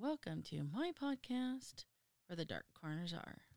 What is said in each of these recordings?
welcome to my podcast where the dark corners are.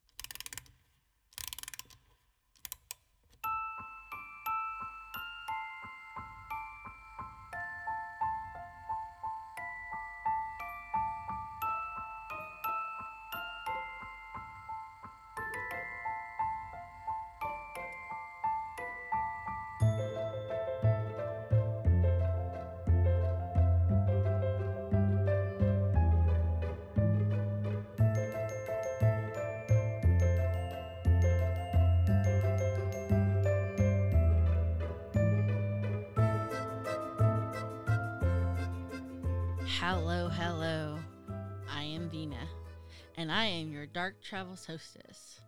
And I am your Dark Travels hostess.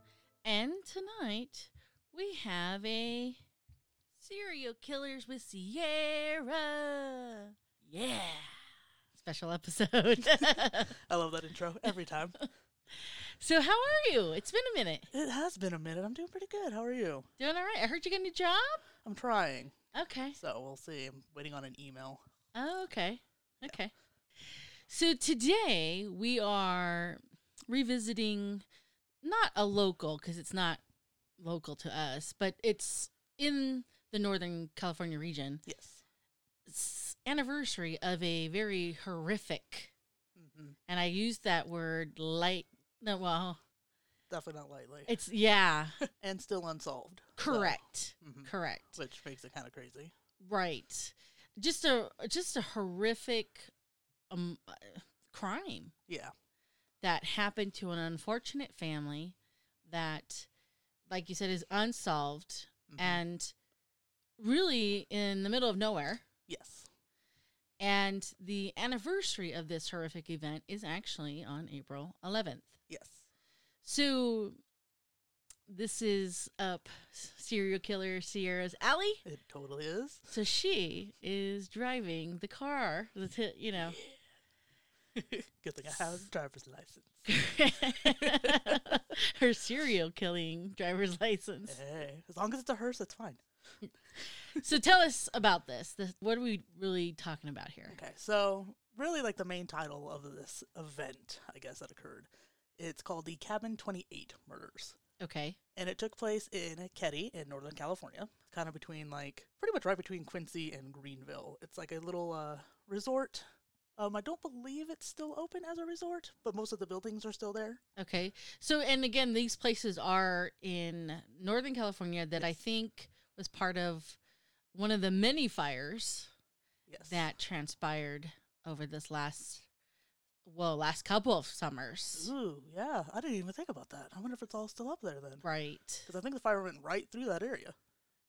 And tonight we have a serial killers with Sierra. Yeah. Special episode. I love that intro every time. so, how are you? It's been a minute. it has been a minute. I'm doing pretty good. How are you? Doing all right. I heard you got a new job. I'm trying. Okay. So we'll see. I'm waiting on an email. Oh, okay. Okay. So today we are revisiting not a local because it's not local to us, but it's in the Northern California region. Yes. It's anniversary of a very horrific, hmm and I use that word light. No, well, Definitely not lightly. it's yeah, and still unsolved. so- correct, Mhm. correct, Which makes it kind of crazy. right. Just a just a horrific um uh, crime. Yeah. That happened to an unfortunate family that, like you said, is unsolved Mhm. and really in the middle of nowhere. yes. And the anniversary of this horrific event is actually on April 11th. Yes. So this is up serial killer Sierra's alley. It totally is. So she is driving the car, the you know. good thing I have a driver's license. her serial killing driver's license. Hey, as long as it's a hearse, it's fine. So tell us about this. this. What are we really talking about here? Okay, so really, like the main title of this event, I guess that occurred, it's called the Cabin Twenty Eight Murders. Okay. and it took place in Keddie in Northern California, kind of between like pretty much right between Quincy and Greenville. It's like a little uh, resort. Um, I don't believe it's still open as a resort, but most of the buildings are still there. Okay. So, and again, these places are in Northern California that I think was part of one of the many fires Yes. that transpired over this last, well, last couple of summers. Ooh, yeah. I didn't even think about that. I wonder if it's all still up there then, Right. because I think the fire went right through that area.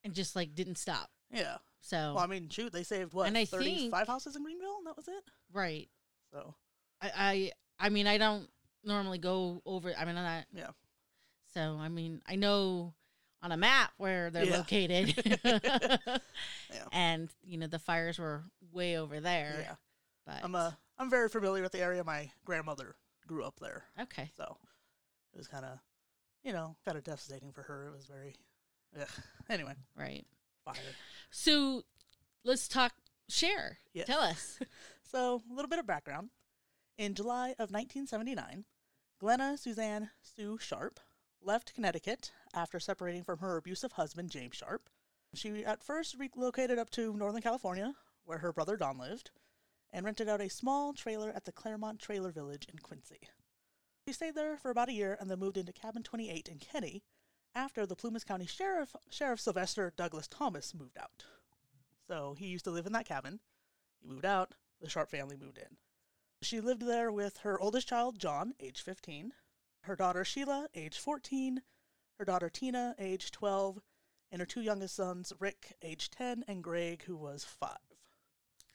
And just like didn't stop. Yeah. So, Well, I mean, shoot, they saved what And I thirty-five think- houses in Greenville, and that was it. right. So I, I, I mean, I don't normally go over, I mean, I'm not, Yeah. So, I mean, I know on a map where they're Yeah. located. Yeah. And, you know, the fires were way over there. yeah, But I'm uh, I'm very familiar with the area. My grandmother grew up there. okay. So it was kind of, you know, kind of devastating for her. It was very, ugh. anyway, Right. Fire. So let's talk share. Yes. Tell us. So a little bit of background. In July of 1979, Glenna Suzanne Sue Sharp left Connecticut after separating from her abusive husband, James Sharp. She at first relocated up to Northern California, where her brother Don lived, and rented out a small trailer at the Claremont Trailer Village in Quincy. She stayed there for about a year and then moved into Cabin 28 in Keddie after the Plumas County Sheriff, Sheriff Sylvester Douglas Thomas moved out. So he used to live in that cabin. He moved out, the Sharp family moved in. She lived there with her oldest child, John, age 15, her daughter, Sheila, age 14, her daughter, Tina, age 12, and her two youngest sons, Rick, age 10, and Greg, who was 5.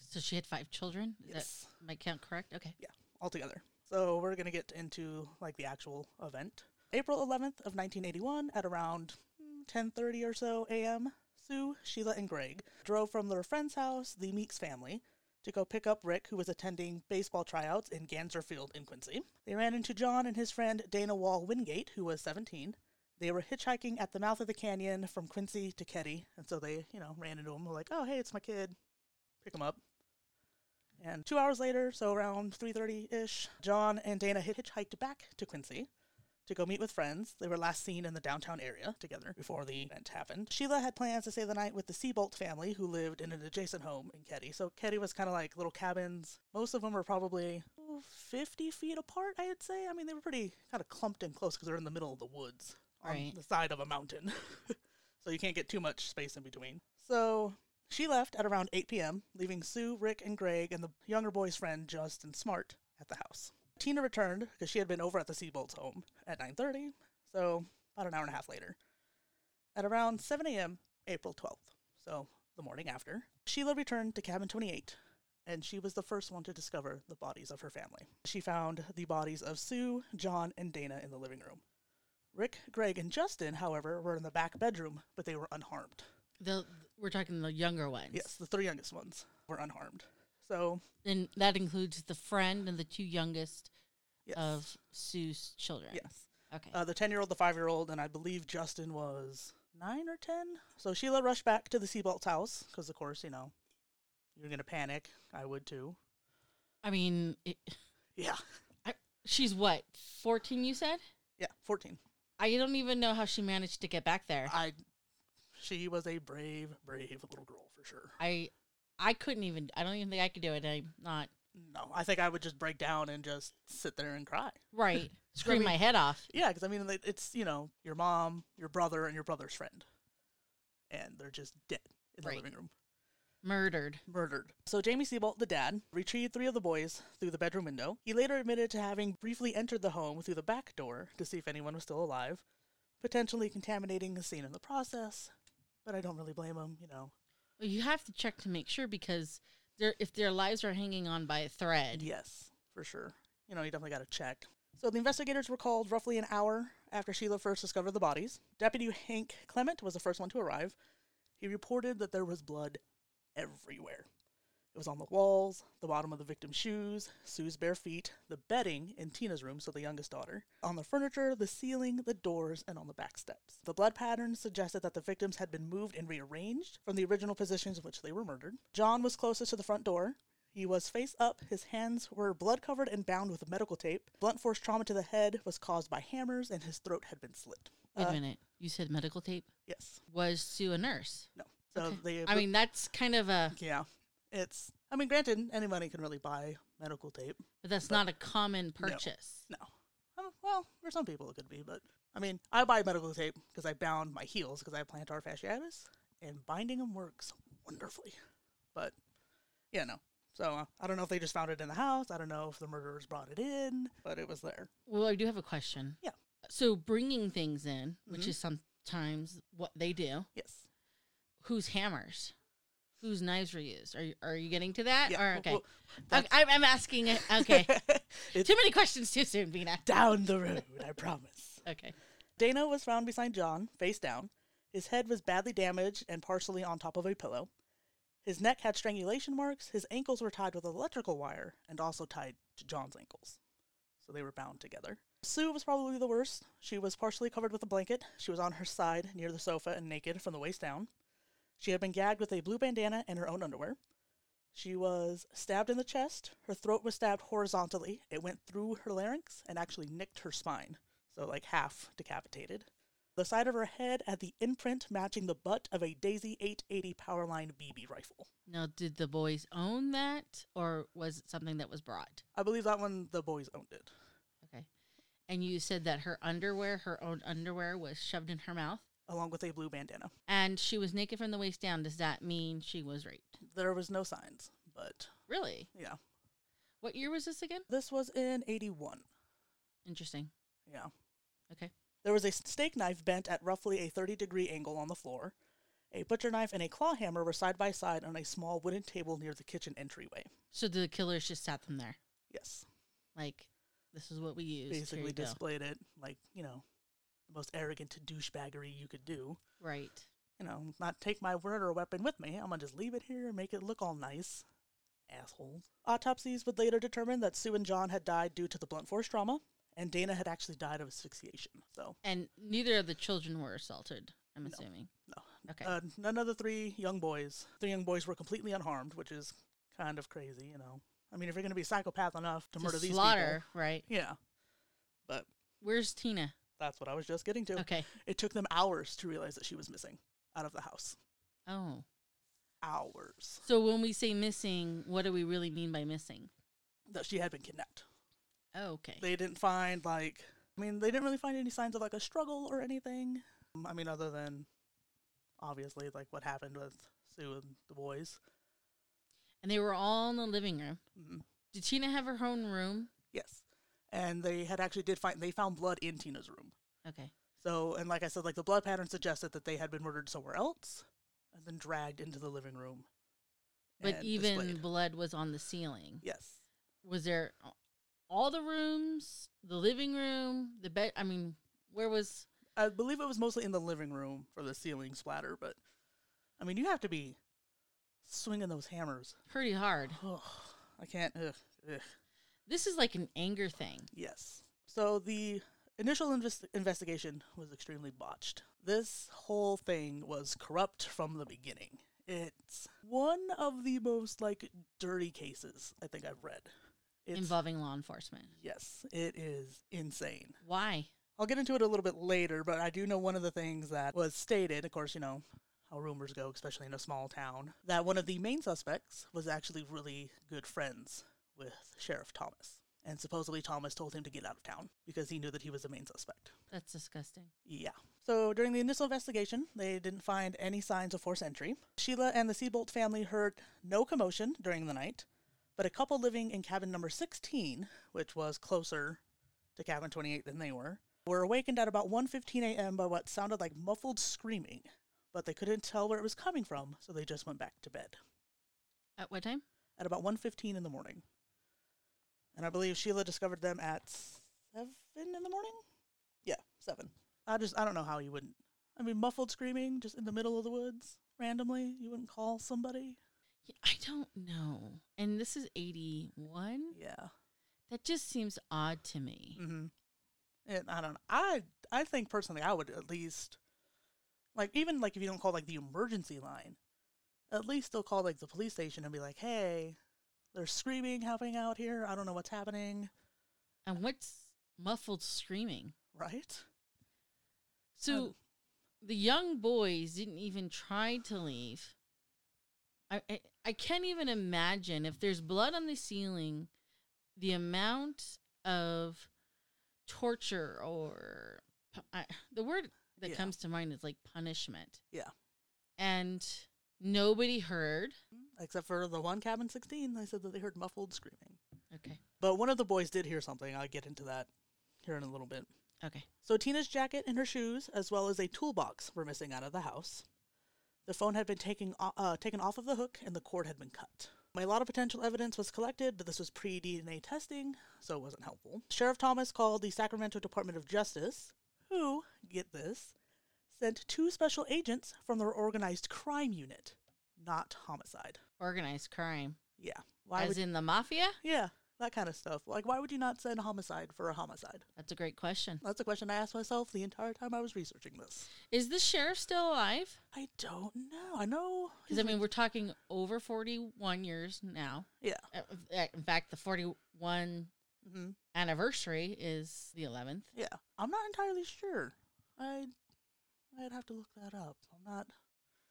So she had five children. Is Yes. that my count correct? Okay. Yeah, altogether. So we're going to get into like the actual event. April 11th of 1981 at around mm, 10:30 or so a.m. Sue, Sheila, and Greg drove from their friend's house, the Meeks family, to go pick up Rick, who was attending baseball tryouts in Gansner Field in Quincy. They ran into John and his friend Dana Hall Wingate, who was 17. They were hitchhiking at the mouth of the canyon from Quincy to Keddie, and so they, you know, ran into him. Were like, "Oh, hey, it's my kid. Pick him up." And two hours later, so around 3.30ish, John and Dana hitchhiked back to Quincy to go meet with friends. They were last seen in the downtown area together before the event happened. Sheila had plans to stay the night with the Seabolt family who lived in an adjacent home in Keddie. So Keddie was kind of like little cabins. Most of them were probably oh, 50 feet apart, I'd say. I mean, they were pretty kind of clumped in close because they're in the middle of the woods on Right. the side of a mountain. so you can't get too much space in between. So she left at around 8 p.m., leaving Sue, Rick, and Greg and the younger boy's friend Justin Smart at the house. Tina returned because she had been over at the Seabolt's home at 9:30, so about an hour and a half later. At around 7 a.m., April 12th, so the morning after, Sheila returned to cabin 28, and she was the first one to discover the bodies of her family. She found the bodies of Sue, John, and Dana in the living room. Rick, Greg, and Justin, however, were in the back bedroom, but they were unharmed. The we're talking the younger ones. Yes, the three youngest ones were unharmed. So, And that includes the friend and the two youngest yes. of Sue's children. yes. Okay. Uh, the 10 year old, the 5 year old, and I believe Justin was 9 or 10. So Sheila rushed back to the Seabolt's house because, of course, you know, you're going to panic. I would too. I mean, it, Yeah. she's what? 14 you said? Yeah. 14. I don't even know how she managed to get back there. I. She was a brave, brave little girl for sure. I I couldn't even I don't even think I could do it. I'm not No, I think I would just break down and just sit there and cry. right. Scream mean- my head off. Yeah, because I mean, it's, you know, your mom, your brother, and your brother's friend. And they're just dead in the Right. living room. Murdered. murdered. So Jamie Seabolt, the dad, retrieved three of the boys through the bedroom window. He later admitted to having briefly entered the home through the back door to see if anyone was still alive, potentially contaminating the scene in the process. But I don't really blame him, you know. You have to check to make sure because if their lives are hanging on by a thread. Yes, for sure. You know, you definitely got to check. So the investigators were called roughly an hour after Sheila first discovered the bodies. Deputy Hank Clement was the first one to arrive. He reported that there was blood everywhere. It was on the walls, the bottom of the victim's shoes, Sue's bare feet, the bedding in Tina's room, so the youngest daughter, on the furniture, the ceiling, the doors, and on the back steps. The blood patterns suggested that the victims had been moved and rearranged from the original positions in which they were murdered. John was closest to the front door. He was face up, his hands were blood covered and bound with medical tape. Blunt force trauma to the head was caused by hammers, and his throat had been slit. Wait Uh, a minute. You said medical tape? Yes. Was Sue a nurse? No. So Okay. they. I mean, that's kind of a yeah. It's. I mean, granted, anybody can really buy medical tape. but that's But- not a common purchase. No. Um, well, for some people it could be, but I mean, I buy medical tape because I bound my heels because I have plantar fasciitis, and binding them works wonderfully. But yeah, no. So uh, I don't know if they just found it in the house. I don't know if the murderers brought it in, but it was there. Well, I do have a question. Yeah. So bringing things in, which Mhm. is sometimes what they do, Yes. whose hammers, whose knives were used? Are you, are you getting to that? Yeah. Or okay, well, okay I'm, I'm asking it. Okay, too many questions too soon, Vina. down the road. I promise. Okay, Dana was found beside John, face down. His head was badly damaged and partially on top of a pillow. His neck had strangulation marks. His ankles were tied with electrical wire and also tied to John's ankles. So they were bound together. Sue was probably the worst. She was partially covered with a blanket. She was on her side near the sofa and naked from the waist down. She had been gagged with a blue bandana and her own underwear. She was stabbed in the chest. Her throat was stabbed horizontally. It went through her larynx and actually nicked her spine. So, like half decapitated. The side of her head had the imprint matching the butt of a Daisy 880 Powerline BB rifle. now did the boys own that, or was it something that was brought? I believe that one the boys owned it. Okay, and you said that her underwear, her own underwear, was shoved in her mouth, along with a blue bandana. and she was naked from the waist down. Does that mean she was raped? There was no signs, but Really? yeah. What year was this again? This was in 81. Interesting. Yeah. Okay. There was a steak knife bent at roughly a 30 degree angle on the floor. A butcher knife and a claw hammer were side by side on a small wooden table near the kitchen entryway. So the killers just sat them there, Yes. like this is what we use. Basically you go. displayed it like, you know, the most arrogant to douchebaggery you could do. Right. You know, not take my murder weapon with me. I'm gonna just leave it here and make it look all nice. Assholes. Autopsies would later determine that Sue and John had died due to the blunt force trauma, and Dana had actually died of asphyxiation. So, And neither of the children were assaulted. I'm No. assuming. no. Okay. Uh, none of the three young boys, three young boys were completely unharmed, which is kind of crazy, you know. I mean, if you're going to be psychopath enough to, To murder these slaughter, right? yeah. But Where's Tina? That's what I was just getting to. Okay. It took them hours to realize that she was missing out of the house. Oh. Hours So when we say missing, what do we really mean by missing? that she had been kidnapped. Oh, okay. They didn't find like, I mean, they didn't really find any signs of like a struggle or anything. Um, I mean, other than obviously like what happened with Sue and the boys. and they were all in the living room. Mhm. Did Tina have her own room? Yes, and they had actually did find they found blood in Tina's room. Okay. So, and like I said, like the blood pattern suggested that they had been murdered somewhere else and then dragged into the living room. But even displayed. blood was on the ceiling. yes, Was there all the rooms, the living room, the bed? I mean, where was? I believe it was mostly in the living room for the ceiling splatter. But I mean, you have to be swinging those hammers. Pretty hard. I can't. Ugh, ugh. This is like an anger thing. Yes. So the initial invest- investigation was extremely botched. This whole thing was corrupt from the beginning. It's one of the most like dirty cases I think I've read. It's, involving law enforcement. Yes, it is insane. Why? I'll get into it a little bit later, but I do know one of the things that was stated, of course, you know, how rumors go, especially in a small town, that one of the main suspects was actually really good friends with Sheriff Thomas. And supposedly Thomas told him to get out of town because he knew that he was the main suspect. That's disgusting. Yeah. So during the initial investigation, they didn't find any signs of forced entry. Sheila and the Seabolt family heard no commotion during the night, but a couple living in cabin number 16, which was closer to cabin 28 than they were, were awakened at about 1:15 a.m. by what sounded like muffled screaming, but they couldn't tell where it was coming from, so they just went back to bed At what time? at about 1:15 in the morning. And I believe Sheila discovered them at 7 in the morning? Yeah, 7. I just I don't know how you wouldn't I mean muffled screaming just in the middle of the woods randomly, you wouldn't call somebody? Yeah, I don't know. And this is 81? Yeah. That just seems odd to me. Mhm. And I don't know. I I think personally I would at least like even like if you don't call like the emergency line, at least they'll call like the police station and be like, "Hey, there's screaming happening out here. I don't know what's happening." And what's muffled screaming? Right? So Um, the young boys didn't even try to leave. I, I I can't even imagine if there's blood on the ceiling, the amount of torture or I, the word that Yeah. comes to mind is like punishment. Yeah. And nobody heard. Except for the one cabin 16, they said that they heard muffled screaming. Okay. But one of the boys did hear something. I'll get into that here in a little bit. Okay. So Tina's jacket and her shoes, as well as a toolbox, were missing out of the house. The phone had been taken, uh, taken off of the hook and the cord had been cut. A lot of potential evidence was collected, but this was pre DNA testing, so it wasn't helpful. Sheriff Thomas called the Sacramento Department of Justice, who, get this, sent two special agents from their organized crime unit, not homicide. Organized crime. Yeah. Why As would in the mafia? Yeah, that kind of stuff. Like, why would you not send homicide for a homicide? That's a great question. That's a question I asked myself the entire time I was researching this. Is the sheriff still alive? I don't know. I know. Because I mean, we're talking over forty-one years now. yeah. Uh, uh, In fact, the forty-one hmm anniversary is the eleventh. Yeah. I'm not entirely sure. I, I'd have to look that up. I'm not.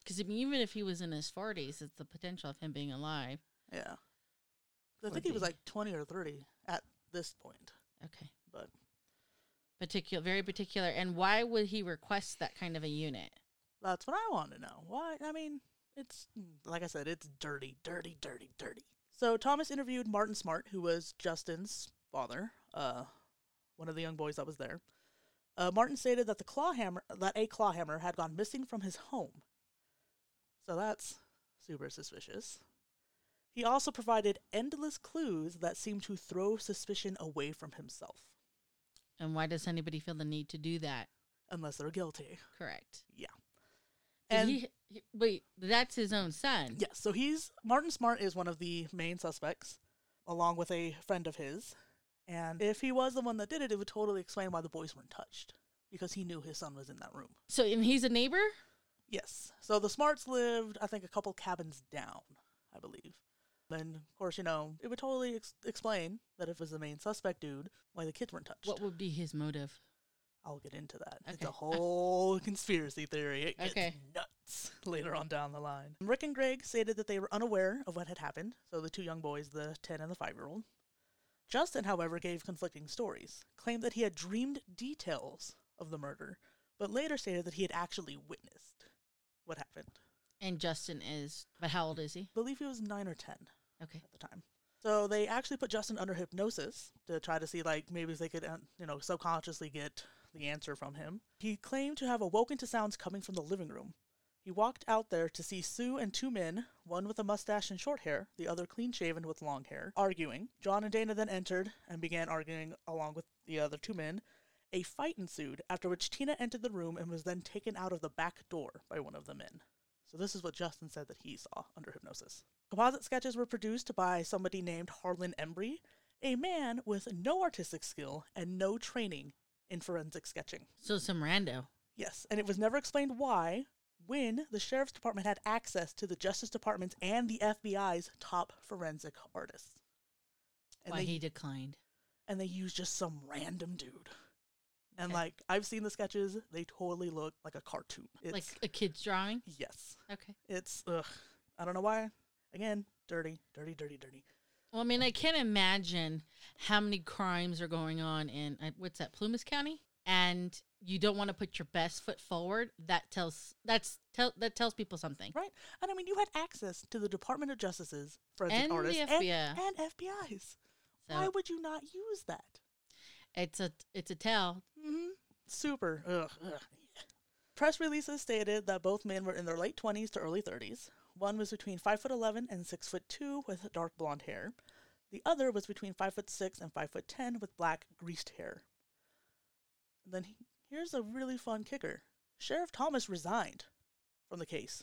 Because I mean, even if he was in his forties, it's the potential of him being alive. Yeah, I think he was like 20 or 30 at this point. Okay, But particular, very particular. And why would he request that kind of a unit? that's what I want to know. Why? I mean, it's like I said, it's dirty, dirty, dirty, dirty. So Thomas interviewed Martin Smart, who was Justin's father, uh, one of the young boys that was there. Uh, Martin stated that the claw hammer, that a claw hammer, had gone missing from his home. So that's super suspicious. He also provided endless clues that seemed to throw suspicion away from himself, And why does anybody feel the need to do that? unless they're guilty. Correct. Yeah. And he, he- wait, that's his own son. Yes, so he's Martin Smart is one of the main suspects, along with a friend of his. And if he was the one that did it, it would totally explain why the boys weren't touched. Because he knew his son was in that room. So, and he's a neighbor. Yes. So the Smarts lived, I think, a couple cabins down, I believe. Then, of course, you know, it would totally ex- explain that if it was the main suspect dude, why the kids weren't touched. What would be his motive? I'll get into that. It's a whole conspiracy theory. It gets Okay. nuts later on down the line. Rick and Greg stated that they were unaware of what had happened, so the two young boys, the 10 and the 5 year old. Justin, however, gave conflicting stories, claimed that he had dreamed details of the murder, but later stated that he had actually witnessed what happened. And Justin is, but how old is he? I believe he was 9 or 10 Okay. at the time. So they actually put Justin under hypnosis to try to see, like, maybe if they could, uh, you know, subconsciously get the answer from him. He claimed to have awoken to sounds coming from the living room. He walked out there to see Sue and two men, one with a mustache and short hair, the other clean shaven with long hair, arguing. John and Dana then entered and began arguing along with the other two men. A fight ensued, after which Tina entered the room and was then taken out of the back door by one of the men. So this is what Justin said that he saw under hypnosis. Composite sketches were produced by somebody named Harlan Embry, a man with no artistic skill and no training in forensic sketching. So some rando. Yes, and it was never explained why when the sheriff's department had access to the justice department's and the FBI's top forensic artists. And why they he declined. and they used just some random dude. And Okay. like I've seen the sketches, they totally look like a cartoon. It's like a kid's drawing. yes. Okay. It's ugh. I don't know why. Again, dirty, dirty, dirty, dirty. Well, I mean, I can't imagine how many crimes are going on in uh, what's that, Plumas County, and you don't want to put your best foot forward. That tells that's tell that tells people something. Right? And I mean you had access to the Department of Justice's forensic And the artists FBI. and, and FBI's. So Why would you not use that? It's a it's a tell. hmm Super. Ugh, ugh. Press releases stated that both men were in their late 20s to early 30s. One was between 5 foot 11 and 6 foot 2 with dark blonde hair. The other was between 5 foot 6 and 5 foot 10 with black greased hair. And then he, here's a really fun kicker. Sheriff Thomas resigned from the case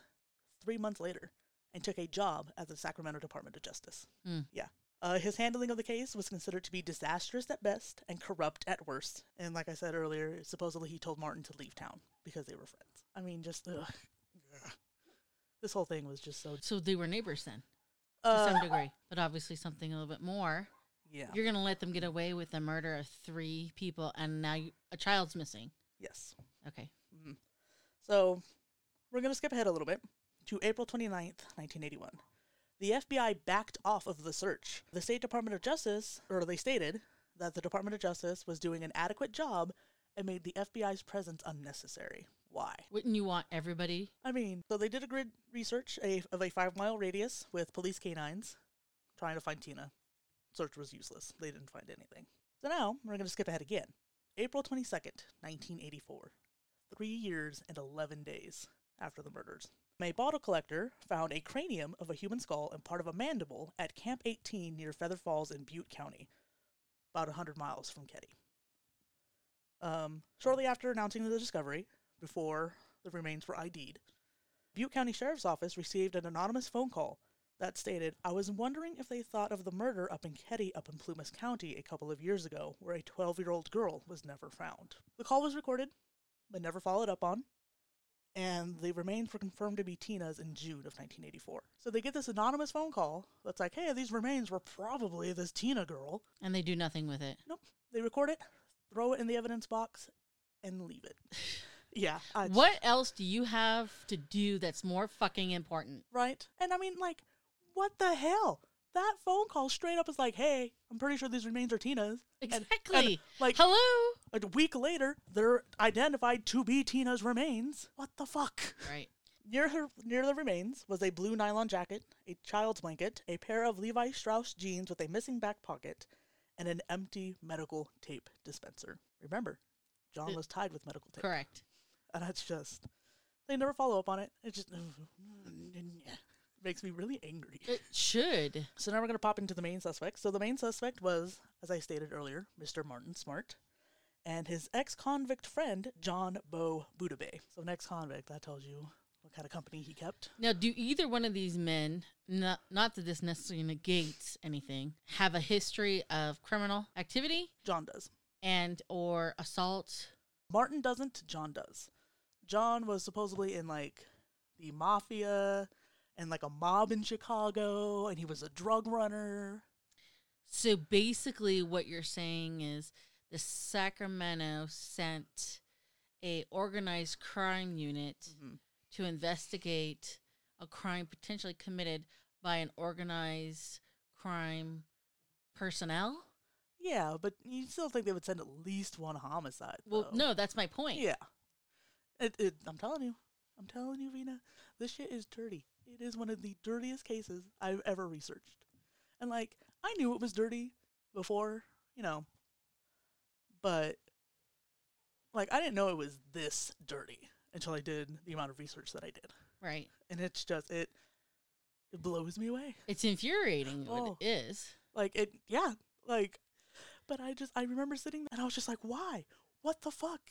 3 months later and took a job at the Sacramento Department of Justice. Hmm. Yeah. Uh, his handling of the case was considered to be disastrous at best and corrupt at worst. And like I said earlier, supposedly he told Martin to leave town because they were friends. I mean, just ugh. Ugh. this whole thing was just so. So they were neighbors then, to Uh, some degree, but obviously something a little bit more. yeah. You're gonna let them get away with the murder of three people, and now you, a child's missing. Yes. Okay. Mhm. So we're going to skip ahead a little bit to April 29th, 1981. The FBI backed off of the search. The State Department of Justice, or they stated that the Department of Justice was doing an adequate job and made the FBI's presence unnecessary. Why? Wouldn't you want everybody? I mean, so they did a grid research a, of a five mile radius with police canines trying to find Tina. Search was useless. They didn't find anything. So now we're going to skip ahead again. April 22nd, 1984. Three years and 11 days after the murders. A bottle collector found a cranium of a human skull and part of a mandible at Camp 18 near Feather Falls in Butte County, about 100 miles from Keddie. Um, shortly after announcing the discovery, before the remains were ID'd, Butte County Sheriff's Office received an anonymous phone call that stated, I was wondering if they thought of the murder up in Keddie up in Plumas County a couple of years ago, where a 12 year old girl was never found. The call was recorded, but never followed up on, and the remains were confirmed to be Tina's in June of 1984. So they get this anonymous phone call that's like, hey, these remains were probably this Tina girl. And they do nothing with it. Nope. They record it, throw it in the evidence box, and leave it. yeah. I What else do you have to do that's more fucking important? right? And I mean, like, what the hell? That phone call straight up is like, hey, I'm pretty sure these remains are Tina's. And- and, Exactly. like, Hello. a week later, they're identified to be Tina's remains. What the fuck? Right. Near her, near the remains was a blue nylon jacket, a child's blanket, a pair of Levi Strauss jeans with a missing back pocket, and an empty medical tape dispenser. Remember, John was tied with medical tape. Correct. And that's just they never follow up on it. It just makes me really angry. It should. So now we're gonna pop into the main suspect. So the main suspect was, as I stated earlier, Mr. Martin Smart, and his ex-convict friend John Bo Boubede. So an ex-convict that tells you what kind of company he kept. Now, do either one of these men, not not that this necessarily negates anything, have a history of criminal activity John does. and or assault? Martin doesn't. John does. John was supposedly in like the mafia and like a mob in Chicago, and he was a drug runner. So basically, what you're saying is the Sacramento sent a organized crime unit Mhm. to investigate a crime potentially committed by an organized crime personnel. Yeah, but you still think they would send at least one homicide? Well, though. no, that's my point. Yeah. It, it, I'm telling you. I'm telling you, Vina. This shit is dirty. It is one of the dirtiest cases I've ever researched. And, like, I knew it was dirty before, you know. But, like, I didn't know it was this dirty until I did the amount of research that I did. Right. And it's just, it, it blows me away. It's infuriating what Oh. it is. Like, it, yeah. Like, but I just, I remember sitting there and I was just like, why? What the fuck?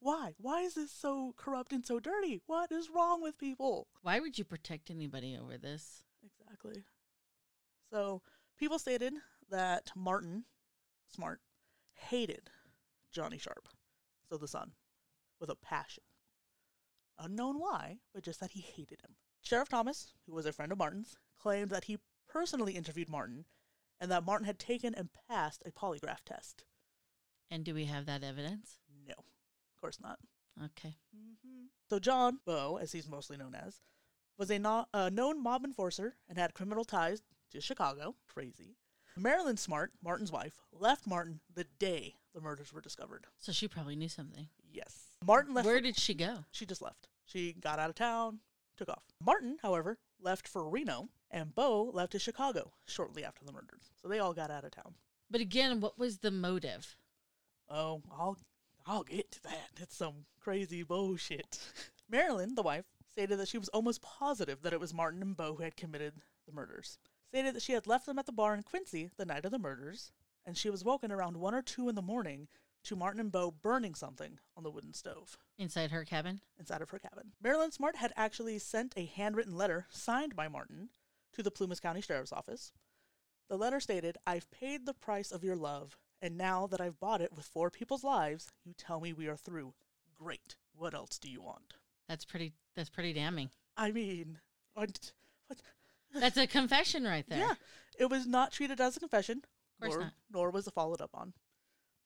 Why? Why is this so corrupt and so dirty? What is wrong with people? Why would you protect anybody over this? Exactly. So, people stated that Martin Smart hated Johnny Sharp, so the son, with a passion. Unknown why, but just that he hated him. Sheriff Thomas, who was a friend of Martin's, claimed that he personally interviewed Martin and that Martin had taken and passed a polygraph test. And do we have that evidence? No, of course not. Okay. hmm So John Bo, as he's mostly known as, was a no- uh, known mob enforcer and had criminal ties to Chicago. Crazy. Marilyn Smart, Martin's wife, left Martin the day the murders were discovered. So she probably knew something. Yes. Martin left. Where did she go? she just left. She got out of town, took off. Martin, however, left for Reno, and Bo left to Chicago shortly after the murders. So they all got out of town. But again, what was the motive? Oh, I'll I'll get to that. It's some crazy bullshit. Marilyn, the wife, stated that she was almost positive that it was Martin and Bo who had committed the murders. Stated that she had left them at the bar in Quincy the night of the murders, and she was woken around one or two in the morning to Martin and Bo burning something on the wooden stove Inside her cabin? inside of her cabin. Marilyn Smart had actually sent a handwritten letter signed by Martin to the Plumas County Sheriff's Office. The letter stated, I've paid the price of your love, and now that I've bought it with four people's lives, you tell me we are through. Great. What else do you want? That's pretty that's pretty damning. I mean, what? what That's a confession right there. yeah, it was not treated as a confession, course nor, not. nor was it followed up on.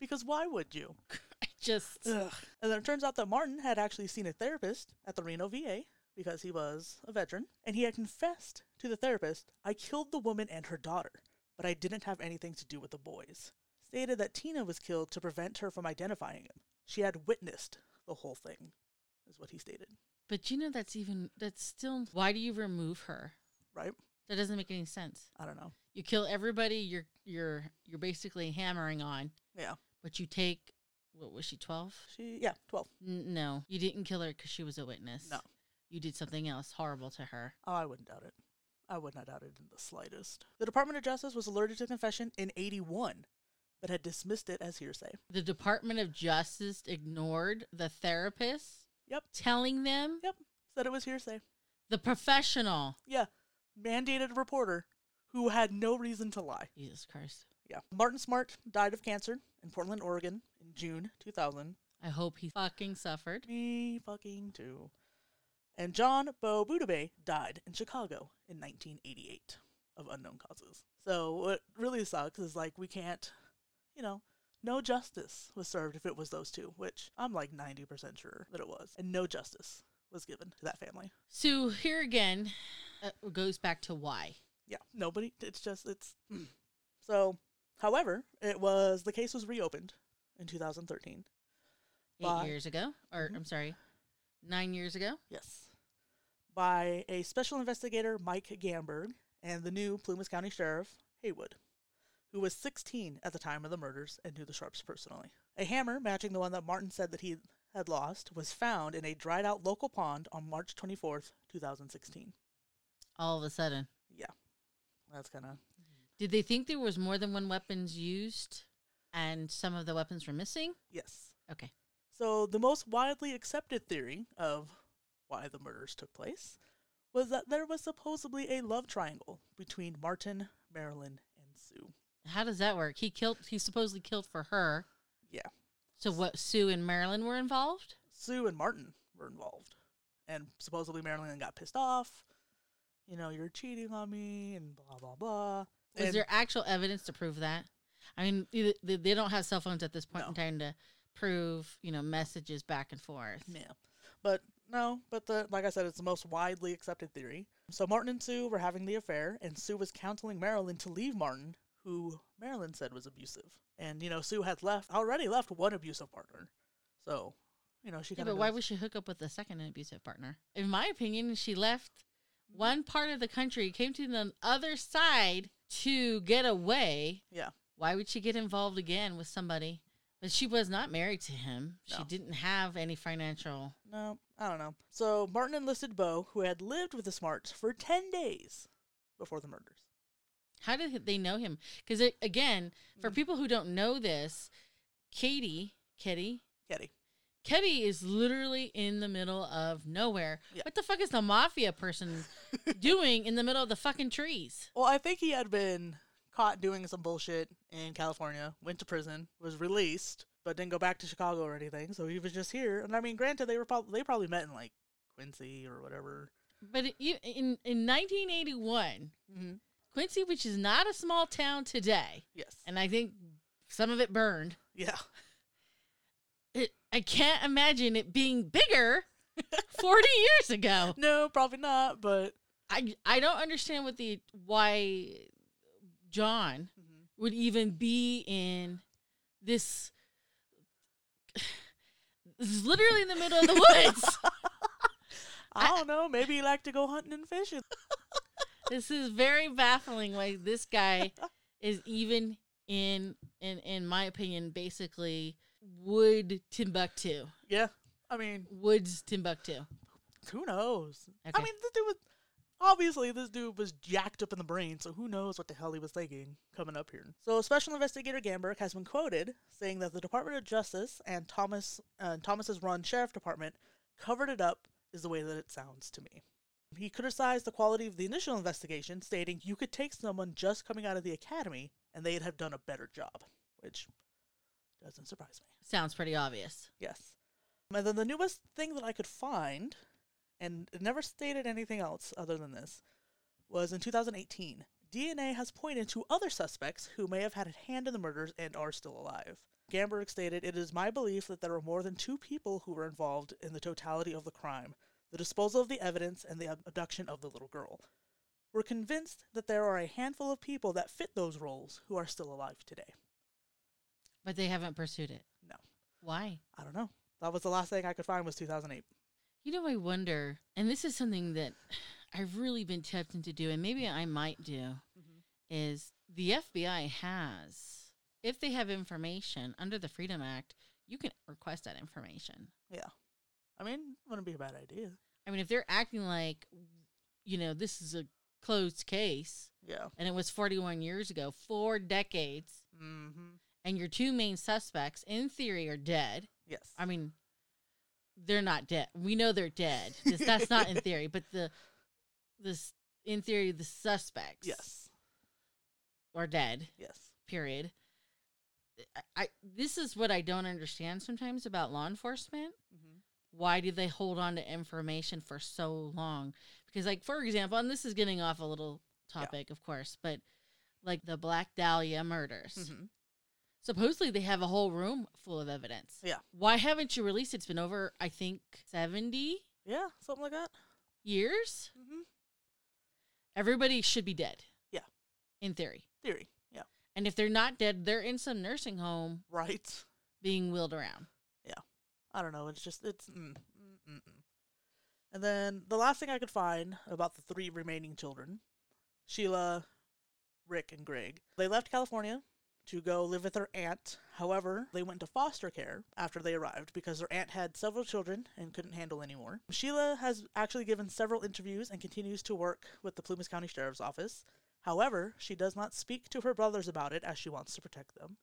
Because why would you? I just Ugh. And then it turns out that Martin had actually seen a therapist at the Reno VA because he was a veteran, and he had confessed to the therapist, I killed the woman and her daughter, but I didn't have anything to do with the boys. Stated that Tina was killed to prevent her from identifying him. She had witnessed the whole thing, is what he stated, But you know that's even that's still why do you remove her? right? That doesn't make any sense. I don't know. You kill everybody you're you're you're basically hammering on, Yeah. but you take what was she 12? She, yeah, 12. N- no, you didn't kill her cuz she was a witness. No. You did something else horrible to her. Oh, I wouldn't doubt it. I would not doubt it in the slightest. The Department of Justice was alerted to confession in 81, but had dismissed it as hearsay. The Department of Justice ignored the therapist Yep. telling them Yep. Said it was hearsay. the professional. Yeah, mandated reporter who had no reason to lie. Jesus Christ. Yeah. Martin Smart died of cancer in Portland, Oregon in June 2000. I hope he fucking suffered. Me fucking too. And John Bo Boubede died in Chicago in 1988 of unknown causes. So what really sucks is like we can't, you know, no justice was served if it was those two, which I'm like 90% sure that it was. And no justice was given to that family. So here again uh, goes back to why. yeah nobody it's just it's so however it was the case was reopened in 2013 Eight By- years ago, or Mhm. I'm sorry, nine years ago. yes by a special investigator mike gamberg and the new plumas county sheriff hagwood who was 16 at the time of the murders and knew the sharps personally a hammer matching the one that martin said that he had lost was found in a dried out local pond on march 24th 2016 All of a sudden, yeah that's kind of did they think there was more than one weapons used, and some of the weapons were missing? yes Okay. So, the most widely accepted theory of why the murders took place was that there was supposedly a love triangle between Martin, Marilyn, and Sue. How does that work? He killed. He supposedly killed for her. Yeah. So what? Sue and Marilyn were involved. Sue and Martin were involved. And supposedly Marilyn got pissed off you know, you're cheating on me and blah blah blah. Was And- there actual evidence to prove that? I mean, they they don't have cell phones at this point No. in time to prove, you know, messages back and forth. Yeah. But no, but the like I said, it's the most widely accepted theory. So Martin and Sue were having the affair, and Sue was counseling Marilyn to leave Martin, who Marilyn said was abusive. And you know, Sue had left already left one abusive partner. So, you know, she Yeah, kind of but why would she hook up with a second abusive partner? In my opinion, she left one part of the country, came to the other side to get away. Yeah. Why would she get involved again with somebody? But she was not married to him. She didn't have any financial. No, I don't know. So Martin enlisted Bo, who had lived with the Smarts for ten days before the murders. How did they know him? Because again, for Mm. people who don't know this, Katie, Kitty, Getty. Keddie is literally in the middle of nowhere. Yeah. What the fuck is the mafia person doing in the middle of the fucking trees? Well, I think he had been caught doing some bullshit in California, went to prison, was released, but didn't go back to Chicago or anything. So he was just here. And I mean, granted, they were probably they probably met in like Quincy or whatever. But in in 1981, Mm-hmm. Quincy, which is not a small town today, Yes. and I think some of it burned. yeah. It, I can't imagine it being bigger 40 years ago. No, probably not. But I I don't understand what the why John mm-hmm. would even be in this. This is literally in the middle of the woods. I don't know. Maybe he liked to go hunting and fishing. This is very baffling. Why this guy is even in in in my opinion, basically wood Timbuktu, Yeah. I mean, woods Timbuktu. who knows? I mean, this dude was obviously this dude was jacked up in the brain, so who knows what the hell he was thinking coming up here. So, Special Investigator Gamberg has been quoted saying that the Department of Justice and Thomas uh, Thomas's run sheriff department covered it up. Is the way that it sounds to me. He criticized the quality of the initial investigation, stating you could take someone just coming out of the academy and they'd have done a better job, which doesn't surprise me. Sounds pretty obvious. Yes. And then the newest thing that I could find, and it never stated anything else other than this, was in 2018. DNA has pointed to other suspects who may have had a hand in the murders and are still alive. Gamberg stated, It is my belief that there were more than two people who were involved in the totality of the crime, the disposal of the evidence, and the abduction of the little girl. We're convinced that there are a handful of people that fit those roles who are still alive today. But they haven't pursued it. No. Why? I don't know. That was the last thing I could find was 2008. You know, I wonder, and this is something that I've really been tempted to do, and maybe I might do, mm-hmm. is the FBI has, if they have information under the Freedom Act, you can request that information. Yeah. I mean, wouldn't be a bad idea. I mean, if they're acting like, you know, this is a closed case Yeah. and it was 41 years ago, four decades, Mm-hmm. and your two main suspects, in theory, are dead. Yes. I mean, they're not dead. We know they're dead. This, that's not in theory, but the this in theory the suspects yes. are dead. Yes. Period. I, I this is what I don't understand sometimes about law enforcement. Mm-hmm. Why do they hold on to information for so long? Because, like, for example, and this is getting off a little Yeah. topic, of course, but like the Black Dahlia murders. Mm-hmm. Supposedly they have a whole room full of evidence. Yeah. Why haven't you released it? It's been over, I think, 70 Yeah, something like that. years. Mm-hmm. Everybody should be dead. Yeah. In theory. Theory. Yeah. And if they're not dead, they're in some nursing home Right. being wheeled around. I don't know. It's just it's. Mm, mm, mm, mm. And then the last thing I could find about the three remaining children, Sheila, Rick, and Greg, they left California to go live with their aunt. However, they went to foster care after they arrived because their aunt had several children and couldn't handle anymore. Sheila has actually given several interviews and continues to work with the Plumas County Sheriff's Office. However, she does not speak to her brothers about it as she wants to protect them.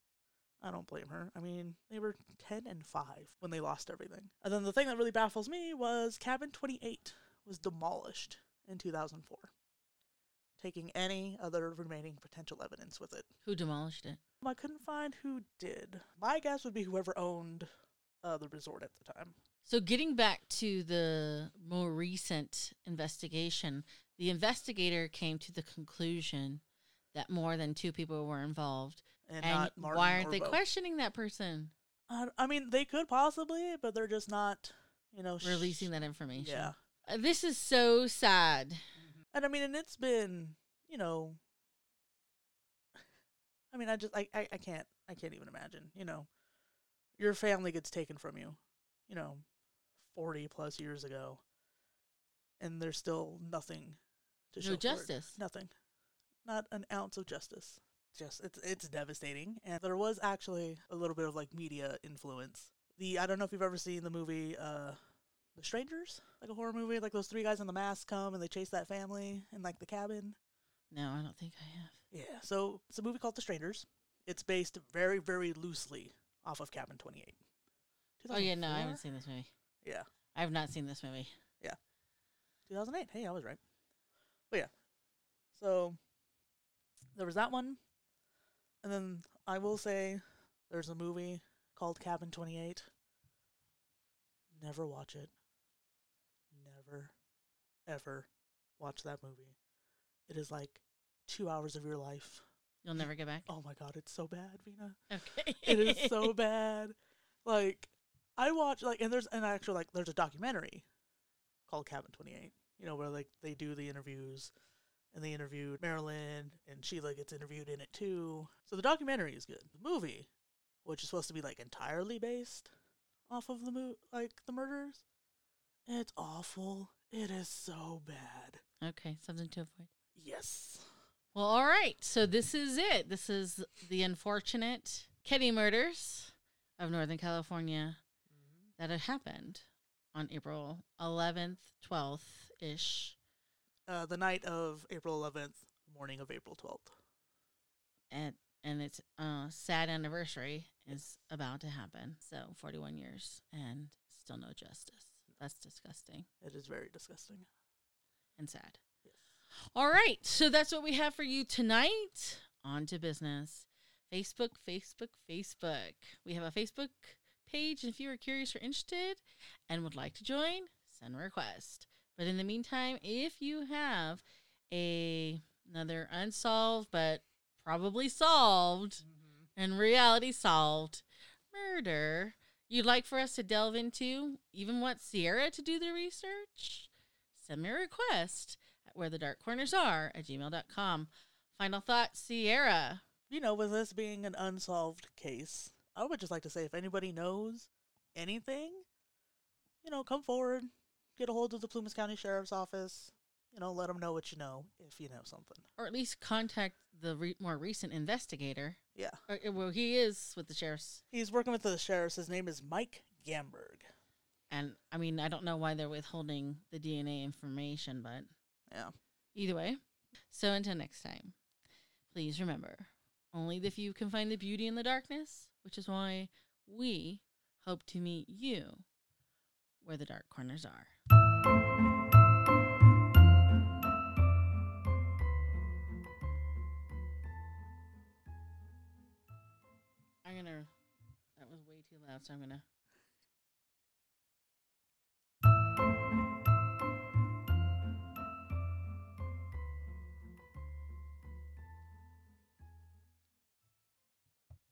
I don't blame her. I mean, they were 10 and 5 when they lost everything. And then the thing that really baffles me was Cabin 28 was demolished in 2004, taking any other remaining potential evidence with it. Who demolished it? I couldn't find who did. My guess would be whoever owned uh, the resort at the time. So, getting back to the more recent investigation, the investigator came to the conclusion that more than two people were involved. And, And, not Martin why aren't they Bo. questioning that person, I, I mean, they could possibly, but they're just not, you know, sh- releasing that information? Yeah. Uh, this is so sad. And I mean, and it's been, you know, I mean, I just, I, I, I can't, I can't even imagine, you know, your family gets taken from you, you know, 40 plus years ago, and there's still nothing to No show for it. justice. Nothing. Not an ounce of justice. Just, it's, it's devastating. And there was actually a little bit of like media influence. The, I don't know if you've ever seen the movie, uh, The Strangers, like a horror movie, like those three guys in the mask come and they chase that family in like the cabin. No, I don't think I have. Yeah, so it's a movie called The Strangers. It's based very, very loosely off of Cabin 28. Oh yeah, no, I haven't seen this movie. Yeah, I have not seen this movie. Yeah. 2008. Hey, I was right. But yeah, so there was that one, and then I will say there's a movie called Cabin 28. Never watch it. Never, ever watch that movie. It is like two hours of your life. You'll never get back. Oh my god, it's so bad, Vina. Okay. it is so bad. Like I watch like and there's an actual like there's a documentary called Cabin 28. You know where like they do the interviews and they interviewed Marilyn and Sheila gets interviewed in it too. So the documentary is good. The movie, which is supposed to be like entirely based off of the mo- like the murders, it's awful. It is so bad. Okay, something to avoid. Yes. Well, all right. So this is it. This is the unfortunate Keddie murders of Northern California mm-hmm. that had happened on April 11th, 12th ish. Uh, the night of April 11th, morning of April 12th. And, and its uh, sad anniversary is about to happen. So 41 years and still no justice. That's disgusting It is very disgusting. and sad. Yes. All right. So that's what we have for you tonight. On to business. Facebook, Facebook, Facebook. We have a Facebook page. If you are curious or interested and would like to join, send a request. But in the meantime, if you have a another unsolved but probably solved mm-hmm. in reality solved murder you'd like for us to delve into, even want Sierra to do the research, send me a request at where the dark corners are at gmail.com. Final thought, Sierra. you know, with this being an unsolved case, I would just like to say if anybody knows anything, you know, come forward, get a hold of the Plumas County Sheriff's Office, you know, let them know what you know if you know something. Or at least contact the re- more recent investigator. Yeah. Or, uh, well, he is with the sheriff's. He's working with the sheriffs. His name is Mike Gamberg. And I mean, I don't know why they're withholding the DNA information, but Yeah. Either way. So until next time, please remember only the few can find the beauty in the darkness, which is why we hope to meet you where the dark corners are. Too loud, so I'm gonna